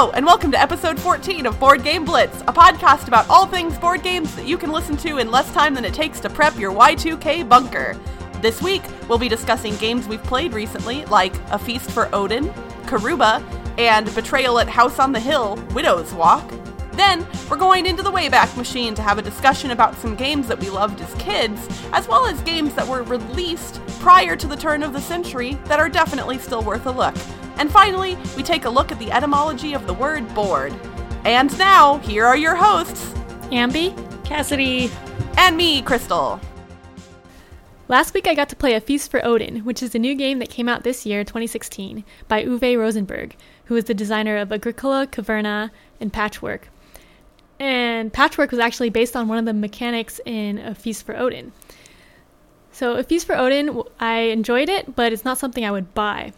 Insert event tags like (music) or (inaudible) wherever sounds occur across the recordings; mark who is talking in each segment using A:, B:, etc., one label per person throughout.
A: And welcome to episode 14 of Board Game Blitz, a podcast about all things board games that you can listen to in less time than it takes to prep your Y2K bunker. This week, we'll be discussing games we've played recently, like A Feast for Odin, Karuba, and Betrayal at House on the Hill, Widow's Walk. Then, we're going into the Wayback Machine to have a discussion about some games that we loved as kids, as well as games that were released prior to the turn of the century that are definitely still worth a look. And finally, we take a look at the etymology of the word board. And now, here are your hosts,
B: Ambi,
C: Cassidy,
A: and me, Crystal.
B: Last week I got to play A Feast for Odin, which is a new game that came out this year, 2016, by Uwe Rosenberg, who is the designer of Agricola, Caverna, and Patchwork. And Patchwork was actually based on one of the mechanics in A Feast for Odin. So, A Feast for Odin, I enjoyed it, but it's not something I would buy.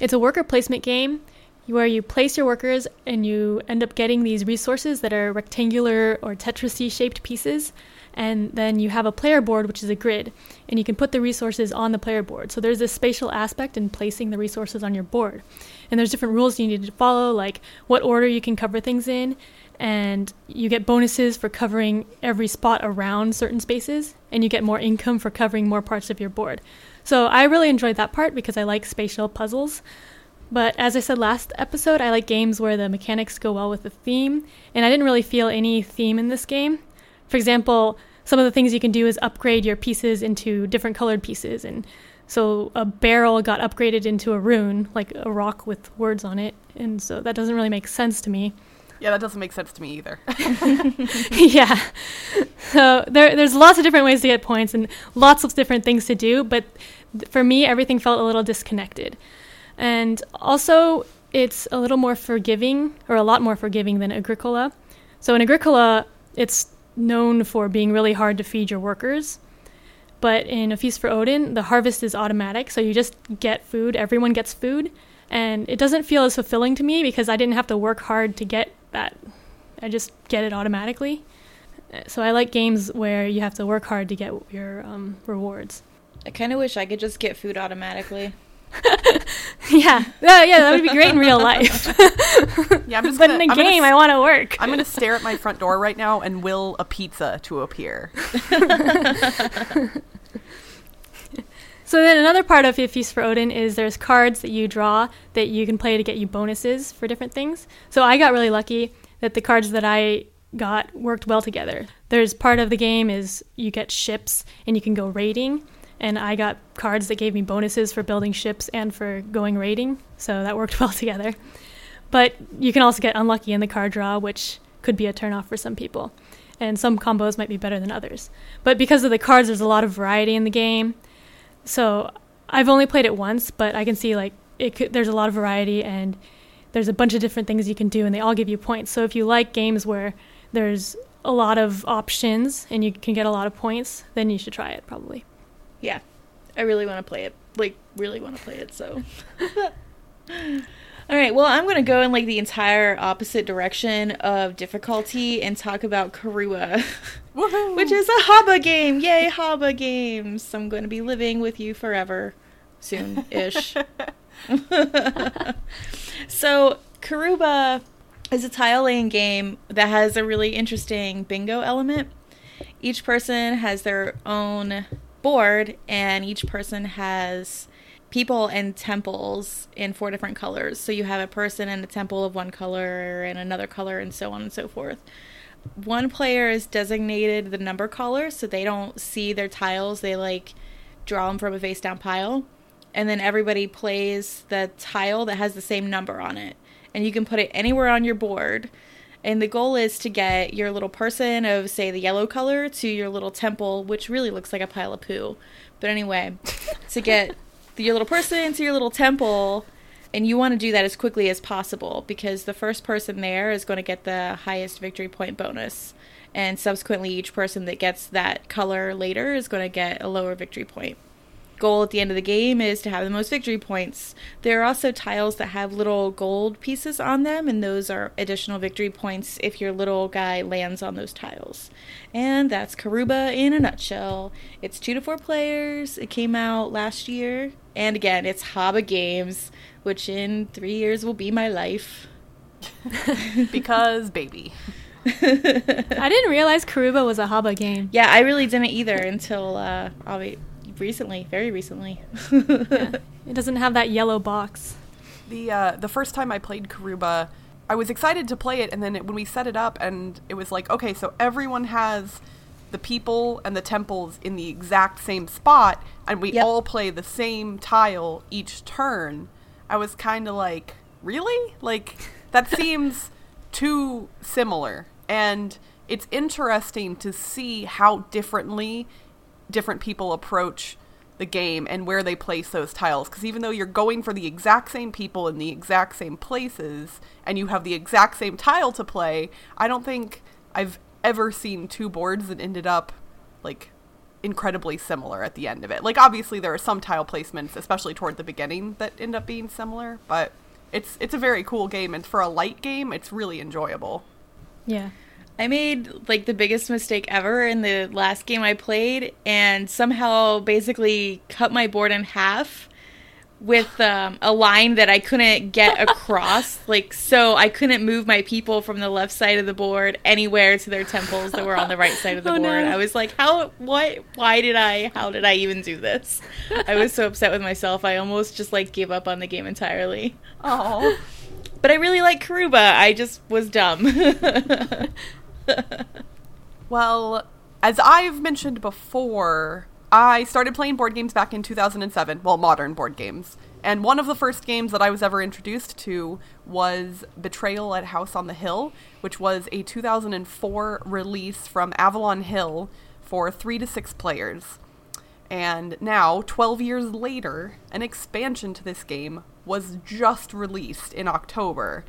B: It's a worker placement game where you place your workers and you end up getting these resources that are rectangular or Tetris shaped pieces. And then you have a player board, which is a grid, and you can put the resources on the player board. So there's this spatial aspect in placing the resources on your board. And there's different rules you need to follow, like what order you can cover things in, and you get bonuses for covering every spot around certain spaces, and you get more income for covering more parts of your board. So I really enjoyed that part because I like spatial puzzles. But as I said last episode, I like games where the mechanics go well with the theme, and I didn't really feel any theme in this game. For example, some of the things you can do is upgrade your pieces into different colored pieces, and so a barrel got upgraded into a rune, like a rock with words on it, and so that doesn't really make sense to me.
A: Yeah, that doesn't make sense to me either. (laughs) (laughs)
B: yeah. So there, there's lots of different ways to get points and lots of different things to do, but for me, everything felt a little disconnected. And also, it's a little more forgiving, or a lot more forgiving than Agricola. So in Agricola, it's known for being really hard to feed your workers. But in A Feast for Odin, the harvest is automatic, so you just get food, everyone gets food, and it doesn't feel as fulfilling to me because I didn't have to work hard to get that. I just get it automatically. So I like games where you have to work hard to get your um, rewards.
C: I kind of wish I could just get food automatically. (laughs)
B: yeah, yeah, yeah, that would be great in real life. (laughs) (laughs)
A: yeah, I'm just
B: but
A: gonna,
B: in a
A: I'm
B: game,
A: gonna,
B: I want to work.
A: I'm gonna stare at my front door right now and will a pizza to appear.
B: So then another part of Feast for Odin is there's cards that you draw that you can play to get you bonuses for different things. So I got really lucky that the cards that I got worked well together. There's part of the game is you get ships and you can go raiding and I got cards that gave me bonuses for building ships and for going raiding. So that worked (laughs) well together. But you can also get unlucky in the card draw, which could be a turnoff for some people. And some combos might be better than others. But because of the cards, there's a lot of variety in the game. So I've only played it once, but I can see like it could, there's a lot of variety and there's a bunch of different things you can do, and they all give you points. So if you like games where there's a lot of options and you can get a lot of points, then you should try it probably.
C: Yeah, I really want to play it. Like, really want to play it. So. (laughs) All right, well, I'm going to go in like the entire opposite direction of difficulty and talk about Karuba, (laughs) which is a Haba game. Yay, Haba games. I'm going to be living with you forever soon ish. (laughs) (laughs) so, Karuba is a tile laying game that has a really interesting bingo element. Each person has their own board, and each person has people and temples in four different colors. So you have a person and a temple of one color and another color and so on and so forth. One player is designated the number caller so they don't see their tiles, they like draw them from a face down pile. And then everybody plays the tile that has the same number on it. And you can put it anywhere on your board. And the goal is to get your little person of, say, the yellow color to your little temple, which really looks like a pile of poo. But anyway, to get your little person to your little temple and you want to do that as quickly as possible because the first person there is going to get the highest victory point bonus. And subsequently each person that gets that color later is going to get a lower victory point goal at the end of the game is to have the most victory points. There are also tiles that have little gold pieces on them, and those are additional victory points if your little guy lands on those tiles. And that's Karuba in a nutshell. It's two to four players. It came out last year. And again, it's Haba Games, which in three years will be my life. (laughs)
A: because baby. (laughs)
B: I didn't realize Karuba was a Haba game.
C: Yeah, I really didn't either until uh, obvi- recently, very recently.
B: Yeah. (laughs) It doesn't have that yellow box.
A: The uh, the first time I played Karuba, I was excited to play it, and then it, when we set it up, and it was like, okay, so everyone has the people and the temples in the exact same spot, and we
C: Yep.
A: all play the same tile each turn. I was kind of like, really? Like that (laughs) seems too similar, and it's interesting to see how differently different people approach the game and where they place those tiles. Because even though you're going for the exact same people in the exact same places and you have the exact same tile to play i don't think i've ever seen two boards that ended up like incredibly similar at the end of it. Like obviously there are some tile placements especially toward the beginning that end up being similar but it's it's a very cool game and for a light game it's really enjoyable.
B: Yeah.
C: I made like the biggest mistake ever in the last game I played, and somehow basically cut my board in half with um, a line that I couldn't get (laughs) across. like, so I couldn't move my people from the left side of the board anywhere to their temples that were on the right side of the (laughs)
B: Oh,
C: board.
B: no.
C: I was like, how? What? Why did I? How did I even do this? I was so upset with myself. I almost just like gave up on the game entirely.
A: oh
C: But I really like Karuba. I just was dumb. (laughs) (laughs)
A: Well, as I've mentioned before, I started playing board games back in 2007. Well, modern board games. And one of the first games that I was ever introduced to was Betrayal at House on the Hill, which was a 2004 release from Avalon Hill for three to six players. And now, 12 years later, an expansion to this game was just released in October.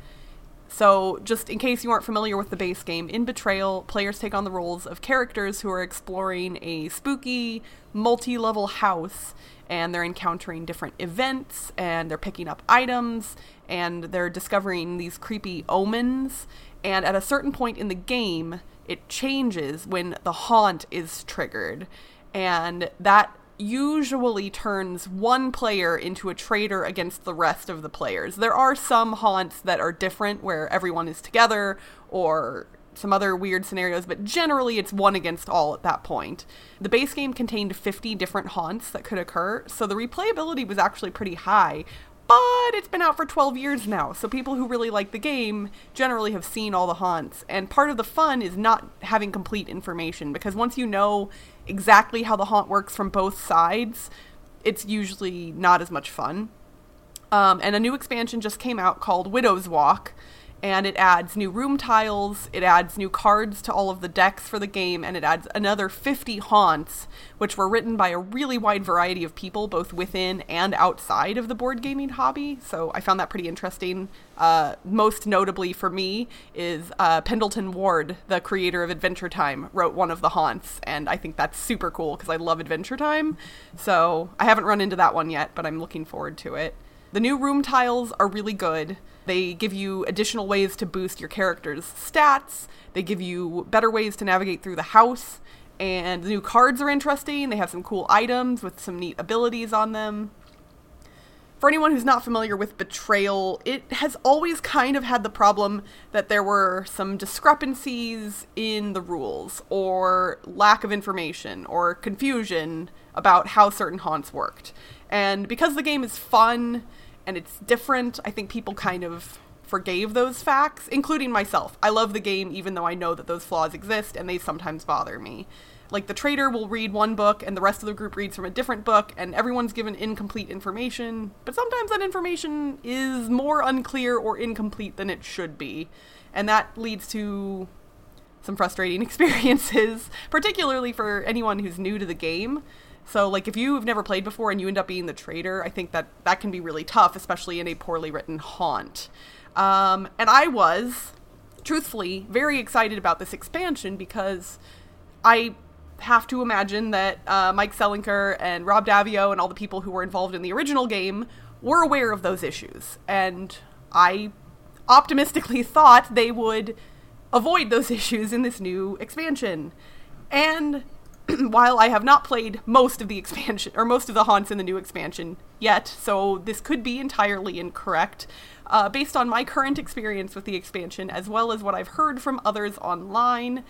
A: So, just in case you aren't familiar with the base game, in Betrayal, players take on the roles of characters who are exploring a spooky, multi level house, and they're encountering different events, and they're picking up items, and they're discovering these creepy omens. And at a certain point in the game, it changes when the haunt is triggered. And that usually turns one player into a traitor against the rest of the players. There are some haunts that are different where everyone is together or some other weird scenarios, but generally it's one against all at that point. The base game contained 50 different haunts that could occur, so the replayability was actually pretty high. But it's been out for 12 years now, so people who really like the game generally have seen all the haunts. And part of the fun is not having complete information, because once you know exactly how the haunt works from both sides, it's usually not as much fun. Um, and a new expansion just came out called Widow's Walk, and it adds new room tiles, it adds new cards to all of the decks for the game, and it adds another 50 haunts, which were written by a really wide variety of people, both within and outside of the board gaming hobby. So I found that pretty interesting. Uh, most notably for me is uh, Pendleton Ward, the creator of Adventure Time, wrote one of the haunts, and I think that's super cool because I love Adventure Time. So I haven't run into that one yet, but I'm looking forward to it. The new room tiles are really good. They give you additional ways to boost your character's stats. They give you better ways to navigate through the house. And the new cards are interesting. They have some cool items with some neat abilities on them. For anyone who's not familiar with Betrayal, it has always kind of had the problem that there were some discrepancies in the rules, or lack of information, or confusion about how certain haunts worked. And because the game is fun and it's different, I think people kind of forgave those facts, including myself. I love the game even though I know that those flaws exist and they sometimes bother me. Like the trader will read one book and the rest of the group reads from a different book and everyone's given incomplete information, but sometimes that information is more unclear or incomplete than it should be. And that leads to some frustrating (laughs) experiences, particularly for anyone who's new to the game. So, like, if you've never played before and you end up being the traitor, I think that that can be really tough, especially in a poorly written haunt. Um, and I was, truthfully, very excited about this expansion because I have to imagine that uh, Mike Selinker and Rob Daviau and all the people who were involved in the original game were aware of those issues. And I optimistically (laughs) thought they would avoid those (laughs) issues in this new expansion. And (clears throat) while I have not played most of the expansion or most of the haunts in the new expansion yet, so this could be entirely incorrect. uh, based on my current experience with the expansion, as well as what I've heard from others online,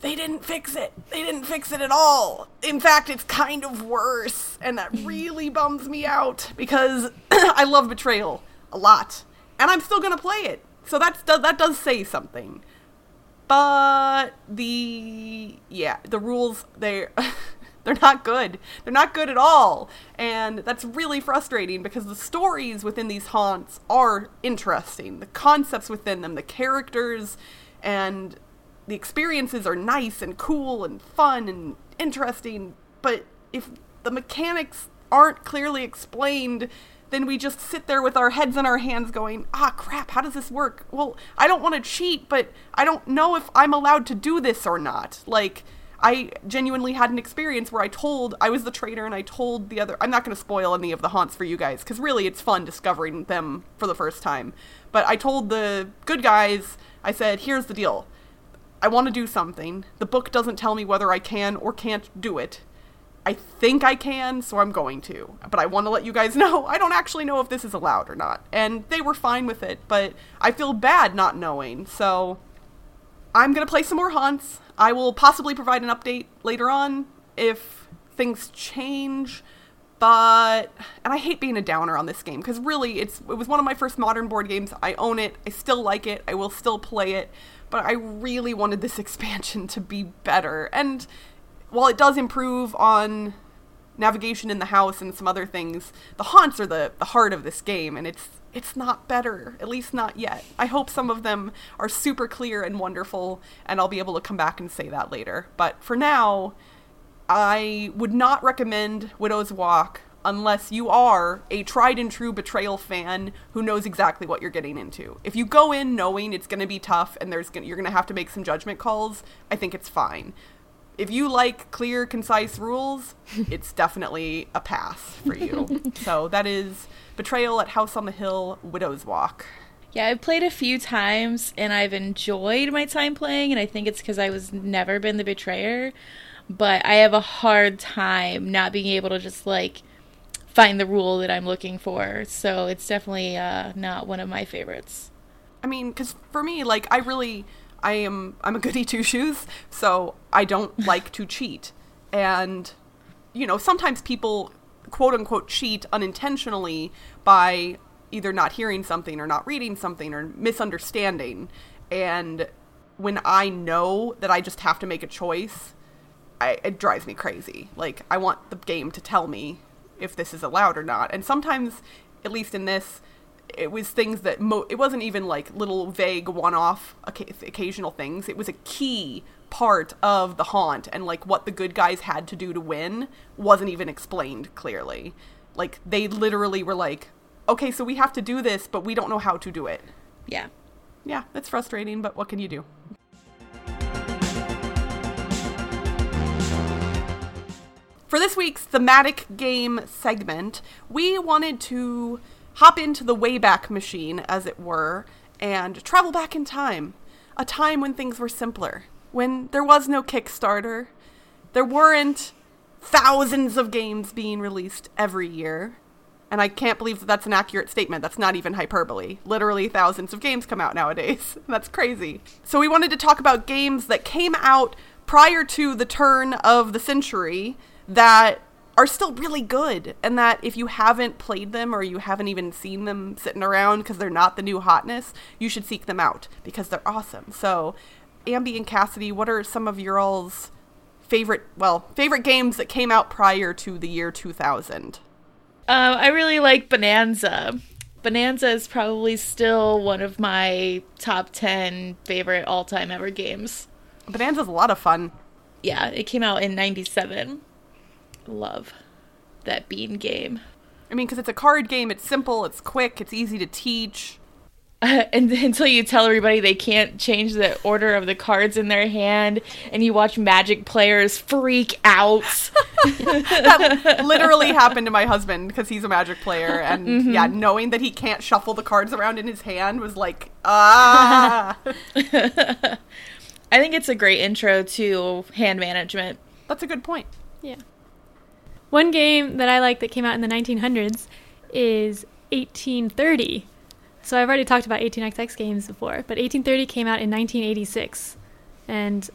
A: they didn't fix it. They didn't fix it at all. In fact, it's kind of worse, and that really bums me out because (clears throat) I love Betrayal a lot, and I'm still gonna play it. So that's that does say something. But the yeah, the rules they (laughs) they're not good. They're not good at all. And that's really frustrating because the stories within these haunts are interesting. The concepts within them, the characters and the experiences are nice and cool and fun and interesting, but if the mechanics aren't clearly explained, then we just sit there with our heads in our hands going, ah, crap, how does this work? Well, I don't want to cheat, but I don't know if I'm allowed to do this or not. Like, I genuinely had an experience where I told, I was the traitor and I told the other, I'm not going to spoil any of the haunts for you guys, because really it's fun discovering them for the first time. But I told the good guys, I said, here's the deal. I want to do something. The book doesn't tell me whether I can or can't do it. I think I can, so I'm going to. But I want to let you guys (laughs) know I don't actually know if this is allowed or not. And they were fine with it, but I feel bad not knowing. So I'm going to play some more haunts. I will possibly provide an update later on if things change. But and I hate being a downer on this game because really it's it was one of my first modern board games. I own it. I still like it. I will still play it. But I really wanted this (laughs) expansion to be better. And while it does improve on navigation in the house and some other things, the haunts are the, the heart of this game, and it's it's not better, at least not yet. I hope some of them are super clear and wonderful, and I'll be able to come back and say that later. But for now, I would not recommend Widow's Walk unless you are a tried and true betrayal fan who knows exactly what you're getting into. If you go in knowing it's going to be tough and there's gonna, you're going to have to make some judgment calls, I think it's fine if you like clear, concise rules, (laughs) it's definitely a pass for you. so that is Betrayal at House on the Hill, Widow's Walk.
C: Yeah, I've played a few times and I've enjoyed my time playing, and I think it's because I was never been the betrayer. But I have a hard time not being able to just like find the rule that I'm looking for. So it's definitely uh, not one of my favorites.
A: I mean, because for me, like, I really I am I'm a goody two shoes, so I don't (laughs) like to cheat. And you know, sometimes people quote unquote cheat unintentionally by either not hearing something or not reading something or misunderstanding. And when I know that I just have to make a choice, I, it drives me crazy. Like I want the game to tell me if this is allowed or not. And sometimes, at least in this, it was things that mo- it wasn't even like little vague one-off occasional things. It was a key part of the haunt and like what the good guys had to do to win wasn't even explained clearly. Like they literally were like okay so we have to do this but we don't know how to do it.
C: Yeah.
A: Yeah it's frustrating but what can you do? For this week's thematic game segment, we wanted to hop into the Wayback Machine, as it were, and travel back in time. A time when things were simpler, when there was no Kickstarter, there weren't thousands of games being released every year. And I can't believe that that's an accurate statement. That's not even hyperbole. Literally, thousands of games come out nowadays. (laughs) that's crazy. So, we wanted to talk about games that came out prior to the turn of the century that are still really good and that if you haven't played them or you haven't even seen them sitting around because they're not the new hotness, you should seek them out because they're awesome. So, Ambi and Cassidy, what are some of your all's favorite, well, favorite games that came out prior to the year 2000?
C: Uh, I really like Bonanza. Bonanza is probably still one of my top 10 favorite all time ever games.
A: Bonanza's a lot of fun.
C: Yeah, it came out in 97 love that bean game.
A: I mean, because it's a card game, it's simple, it's quick, it's easy to teach.
C: Uh, (laughs) and until you tell everybody they can't change the order of the cards in their hand, and you watch Magic players freak out. (laughs)
A: that literally happened to my husband because he's a Magic player, and mm-hmm. yeah, knowing that he can't shuffle the cards around in his hand was like, ah. (laughs)
C: I think it's a great intro to hand management.
A: That's a good point.
B: Yeah. One game that I like that came out in the 1900s is 1830, So I've already talked about 18xx games before, but 1830 came out in 1986, and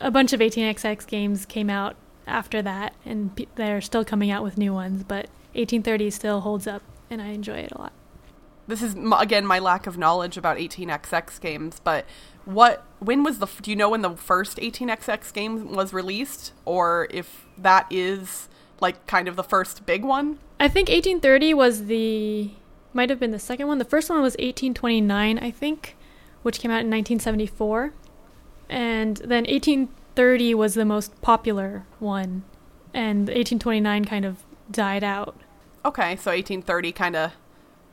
B: a bunch of 18xx games came out after that, and pe- they're still coming out with new ones. But 1830 still holds up, and I enjoy it a lot.
A: This is again my lack of knowledge about 18xx games, but what when was the do you know when the first 18xx game was released or if that is like kind of the first big one?
B: I think 1830 was the might have been the second one. The first one was 1829, I think, which came out in 1974. And then 1830 was the most popular one, and 1829 kind of died out.
A: Okay, so 1830 kind of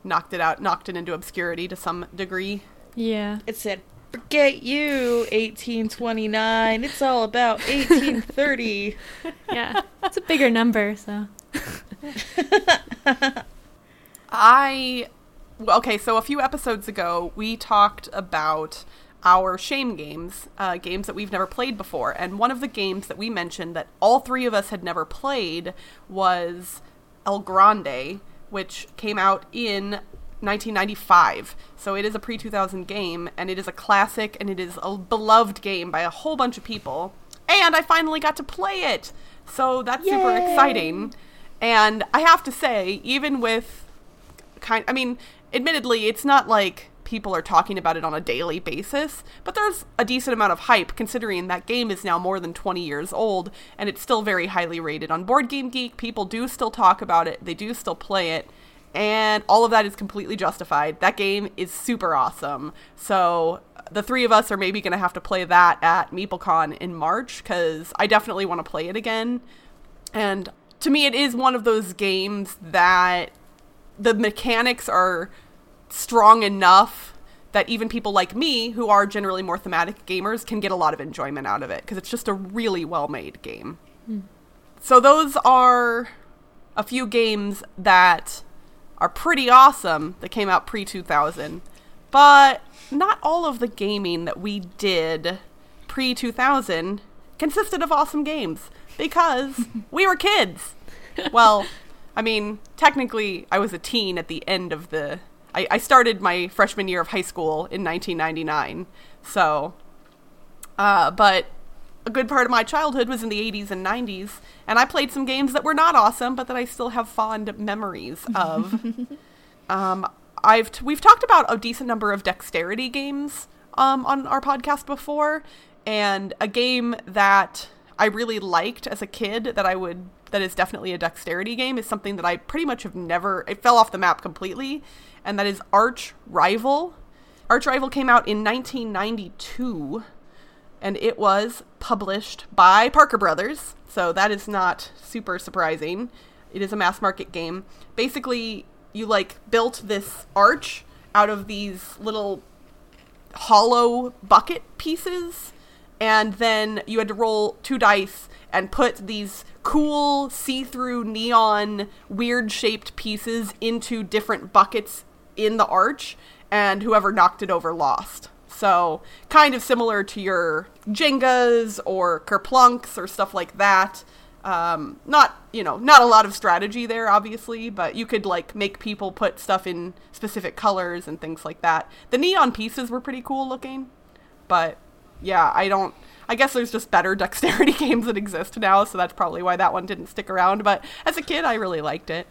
A: knocked it out, knocked it into obscurity to some degree.
B: Yeah.
C: It said, "Forget you, 1829. It's all about 1830." (laughs)
B: Yeah. it's a bigger number, so.
A: I okay, so a few episodes ago we talked about our shame games, uh, games that we've never played before, and one of the games that we mentioned that all three of us had never played was El Grande, which came out in 1995. So it is a pre 2000 game, and it is a classic, and it is a beloved game by a whole bunch of people. And I finally got to play it, so that's super exciting. And I have to say, even with kind I mean, admittedly, it's not like people are talking about it on a daily basis, but there's a decent amount of hype considering that game is now more than 20 years old and it's still very highly rated on Board Game Geek. People do still talk about it, they do still play it, and all of that is completely justified. That game is super awesome. So, the three of us are maybe going to have to play that at MeepleCon in March cuz I definitely want to play it again. And to me, it is one of those games that the mechanics are strong enough that even people like me, who are generally more thematic gamers, can get a lot of enjoyment out of it because it's just a really well made game. Hmm. So, those are a few games that are pretty awesome that came out pre 2000, but not all of the gaming that we did pre 2000 consisted of awesome games because (laughs) we were kids. Well, I mean, technically, I was a teen at the end of the. I, I started my freshman year of high school in 1999, so. Uh, but a good part of my childhood was in the 80s and 90s, and I played some games that were not awesome, but that I still have fond memories of. (laughs) um, I've t- we've talked about a decent number of dexterity games um, on our podcast before, and a game that I really liked as a kid that I would that is definitely a dexterity game is something that I pretty much have never it fell off the map completely, and that is Arch Rival. Arch Rival came out in 1992 and it was published by Parker Brothers, so that is not super surprising. It is a mass market game. Basically, you like built this arch out of these little hollow bucket pieces, and then you had to roll two dice and put these cool see-through neon weird shaped pieces into different buckets in the arch and whoever knocked it over lost. So, kind of similar to your Jengas or Kerplunks or stuff like that. Um, not, you know, not a lot of strategy there, obviously, but you could, like, make people put stuff in specific colors and things like that. The neon pieces were pretty cool looking, but yeah, I don't. I guess there's just better (laughs) dexterity games that exist now, so that's probably why that one didn't stick around. But as a kid, I really liked it.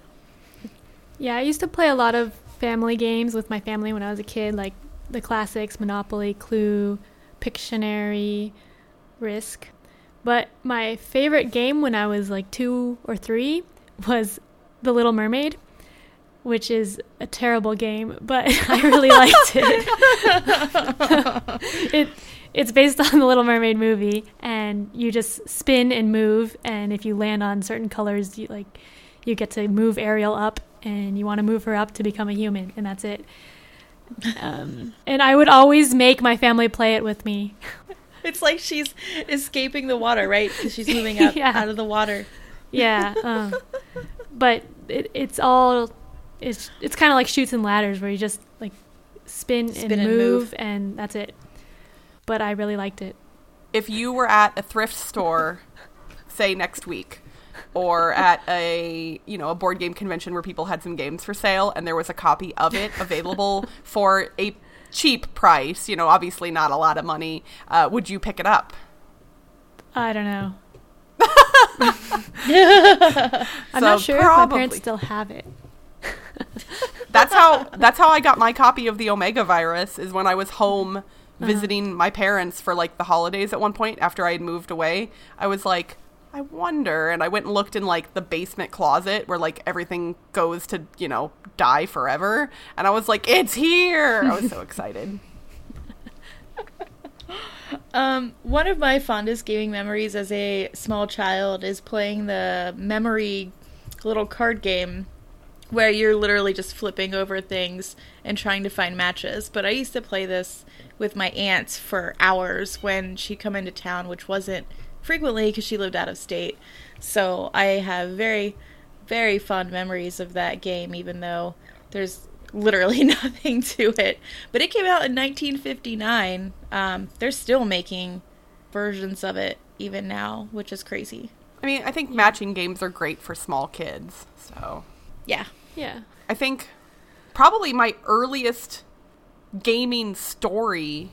B: Yeah, I used to play a lot of family games with my family when I was a kid, like the classics Monopoly, Clue, Pictionary, Risk. But my favorite game when I was like two or three was The Little Mermaid, which is a terrible game, but (laughs) I really liked it. (laughs) it it's based on the Little Mermaid movie, and you just spin and move, and if you land on certain colors, you like you get to move Ariel up, and you want to move her up to become a human, and that's it. Um, and I would always make my family play it with me. (laughs)
C: It's like she's escaping the water, right? Because she's moving up (laughs)
B: Yeah.
C: out of the water.
B: Yeah, um, (laughs) but it, it's all it's it's kind of like Chutes and Ladders where you just like spin,
C: Spin
B: and,
C: and
B: move,
C: move.
B: and that's it. But I really liked it.
A: If you were at a thrift store, say next week, or at a you know a board game convention where people had some games for sale and there was a copy of it available (laughs) for a cheap price, you know, obviously not a lot of money, uh, would you pick it up?
B: I don't know. (laughs) I'm
A: So
B: not sure if my parents still have it. (laughs)
A: That's how that's how I got my copy of the Omega virus is when I was home visiting my parents for like the holidays at one point after I had moved away. I was like, I wonder and I went and looked in like the basement closet where like everything goes to, you know, die forever. And I was like, It's here. I was so excited. (laughs)
C: Um, one of my fondest gaming memories as a small child is playing the memory little card game where you're literally just flipping over things and trying to find matches. But I used to play this with my aunt for hours when she'd come into town, which wasn't frequently because she lived out of state. So I have very, very fond memories of that game, even though there's literally (laughs) nothing to it. But it came out in 1959. Um, they're still making versions of it even now, which is crazy.
A: I mean, I think matching games are great for small kids. So
C: Yeah.
B: Yeah.
A: I think probably my earliest gaming story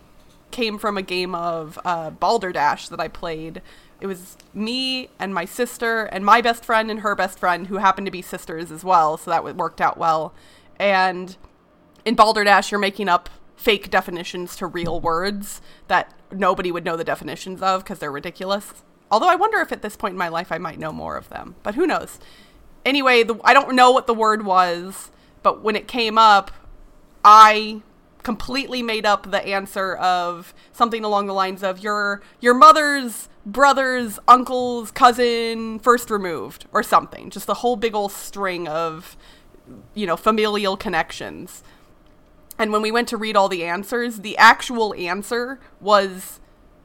A: came from a game of uh, Balderdash that I played. It was me and my sister and my best friend and her best friend who happened to be sisters as well, so that worked out well. And in Balderdash, you're making up fake definitions to real words that nobody would know the definitions of because they're ridiculous. Although I wonder if at this point in my life I might know more of them, but who knows? Anyway, the, I don't know what the word was, but when it came up, I completely made up the answer of something along the lines of your your mother's brother's uncle's cousin first removed or something. Just a whole big old string of you know familial connections. And when we went to read all the answers, the actual answer was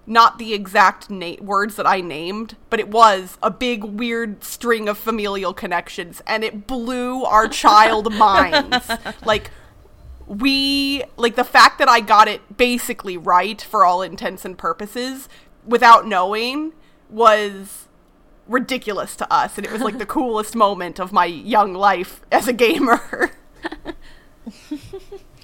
A: not the exact na- words that I named, but it was a big weird string of familial connections and it blew our (laughs) child minds. Like we like the fact that I got it basically right for all intents and purposes without knowing was ridiculous to us and it was like the (laughs) coolest moment of my young life as a gamer. (laughs)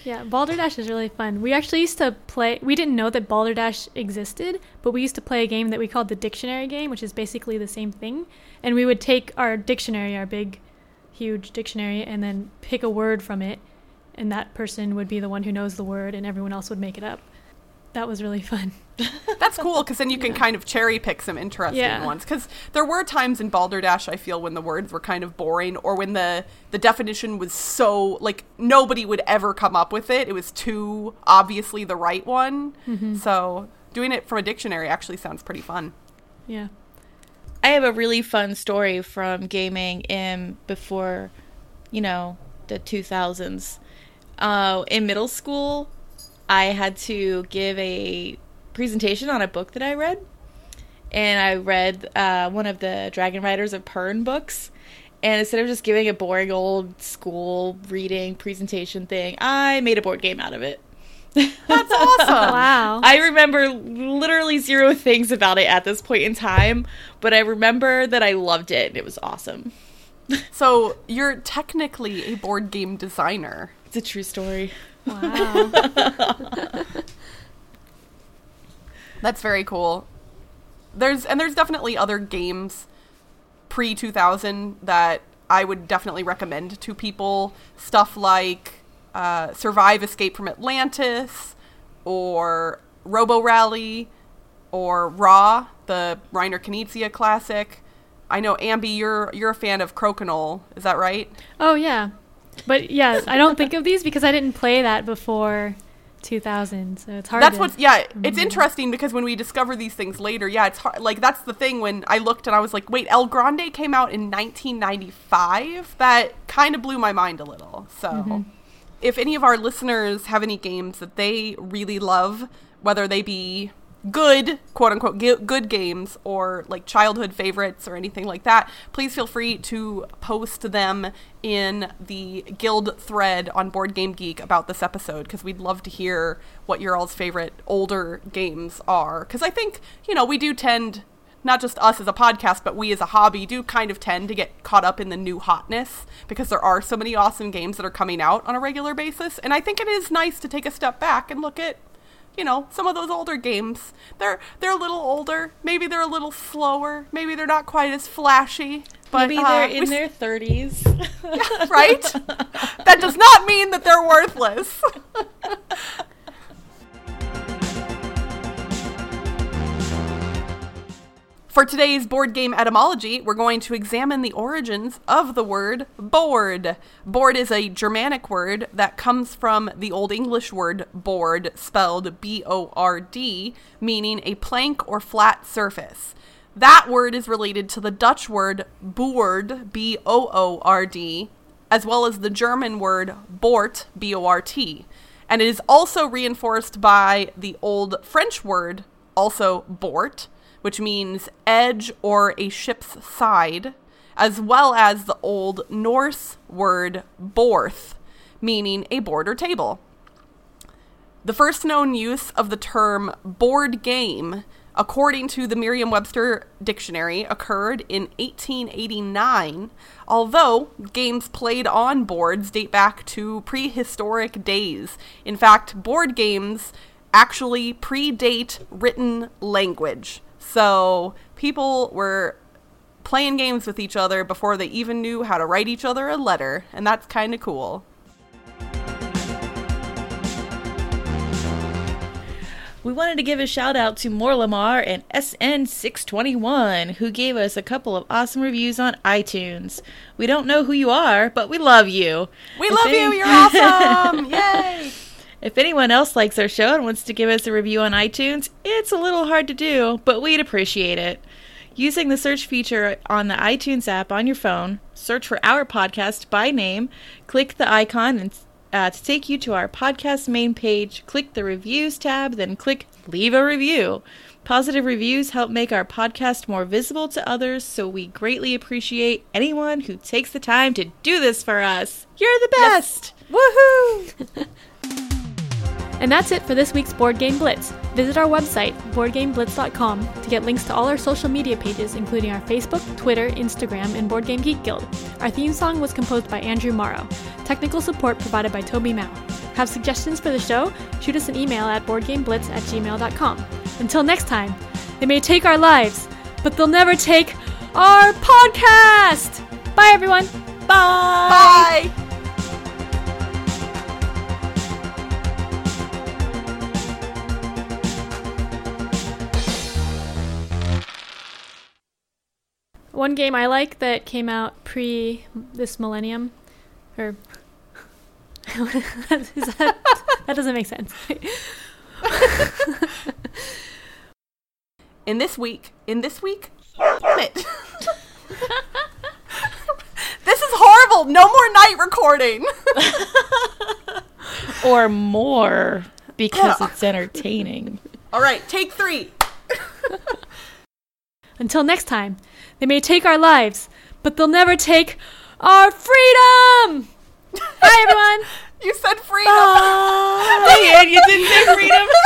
B: Yeah, Balderdash is really fun. We actually used to play. We didn't know that Balderdash existed, but we used to play a game that we called the dictionary game, which is basically the same thing. And we would take our dictionary, our big, huge dictionary, and then pick a word from it, and that person would be the one who knows the word, and everyone else would make it up. That was really fun. (laughs)
A: That's cool because then you can kind of cherry pick some interesting
B: Yeah.
A: ones. Because there were times in Balderdash I feel when the words were kind of boring, or when the the definition was so like nobody would ever come up with it. It was too obviously the right one. So doing it from a dictionary actually sounds pretty fun.
B: Yeah.
C: I have a really fun story from gaming in before, you know, the 2000s. Uh, in middle school, I had to give a presentation on a book that I read. And I read uh, one of the Dragon Riders of Pern books. And instead of just giving a boring old school reading presentation thing, I made a board game out of it. (laughs)
A: That's awesome.
B: Wow.
C: I remember literally zero things about it at this point in time, but I remember that I loved it and it was awesome.
A: So you're technically a board game designer.
C: It's a true story.
B: Wow.
A: That's very cool. There's and there's definitely other games pre 2000 that I would definitely recommend to people. Stuff like uh, Survive Escape from Atlantis or Robo Rally or Ra, the Reiner Knizia classic. I know Ambi, you're you're a fan of Crokinole, is that right?
B: Oh yeah, but yeah, I don't think of these because I didn't play that before 2000, so it's hard.
A: That's
B: to,
A: what's yeah. It's interesting because when we discover these things later, yeah, it's hard. Like that's the thing. When I looked and I was like, wait, El Grande came out in 1995. That kind of blew my mind a little. So, mm-hmm. if any of our listeners have any games that they really love, whether they be good quote unquote good games or like childhood favorites or anything like that please feel free to post them in the guild thread on board game geek about this episode because we'd love to hear what your all's favorite older games are because i think you know we do tend not just us as a podcast, but we as a hobby do kind of tend to get caught up in the new hotness because there are so many awesome games that are coming out on a regular basis. And I think it is nice to take a step back and look at, you know, some of those older games. They're they're a little older. Maybe they're a little slower. Maybe they're not quite as flashy. But
C: Maybe
A: uh,
C: they're
A: we
C: in their 30s. (laughs)
A: right? that does not mean that they're worthless. (laughs) For today's board game etymology, we're going to examine the origins of the word bord. Board is a Germanic word that comes from the Old English word board, spelled B O R D, meaning a plank or flat surface. That word is related to the Dutch word boord, B O O R D, as well as the German word bort, B O R T. And it is also reinforced by the Old French word, also bort, which means edge or a ship's side, as well as the Old Norse word borth, meaning a board or table. The first known use of the term board game, according to the Merriam Webster Dictionary, occurred in 1889, although games played on boards date back to prehistoric days. In fact, board games actually predate written language. So people were playing games with each other before they even knew how to write each other a letter, and that's kind of cool.
C: We wanted to give a shout out to Morlamar and SN621, who gave us a couple of awesome reviews on iTunes. We don't know who you are, but we love you.
A: We
C: If
A: love
C: any-
A: you. You're (laughs) awesome. Yay.
C: If anyone else likes our show and wants to give us a review on iTunes, it's a little hard to do, but we'd appreciate it. Using the search feature on the iTunes app on your phone, search for our podcast by name, click the icon and uh, to take you to our podcast main page, click the reviews tab, then click leave a review. Positive reviews help make our podcast more visible to others, so we greatly appreciate anyone who takes the time to do this for us. You're the best!
A: Woohoo. (laughs)
B: And that's it for this week's Board Game Blitz. Visit our website, boardgameblitz.com, to get links to all our social media pages, including our Facebook, Twitter, Instagram, and Board Game Geek Guild. Our theme song was composed by Andrew Morrow. Technical support provided by Toby Mao. Have suggestions for the show? Shoot us an email at boardgameblitz at gmail.com. Until next time, they may take our lives, but they'll never take our podcast! Bye, everyone!
A: Bye.
B: One game I like that came out pre this millennium, or (laughs) is that that doesn't make sense.
A: In this week, in this week, damn it. this is horrible. No more night recording.
C: or more because
A: Yeah.
C: it's entertaining.
A: All right, take three.
B: Until next time, they may take our lives, but they'll never take our freedom. (laughs) Bye, everyone.
A: You said freedom.
C: Bye. and you didn't say freedom. (laughs)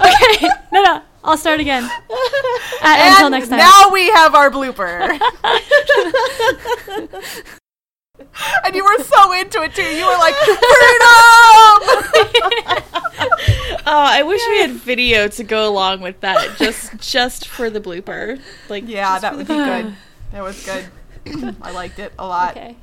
B: Okay, no, no, I'll start again. Uh, until next time.
A: Now we have our blooper. (laughs) (laughs) and you were so into it too. You were like, freedom. (laughs)
C: Oh, I wish we had (laughs) video to go along with that, just just for the blooper. Like,
A: yeah, that would be good. That was good. I liked it a lot.
B: okay.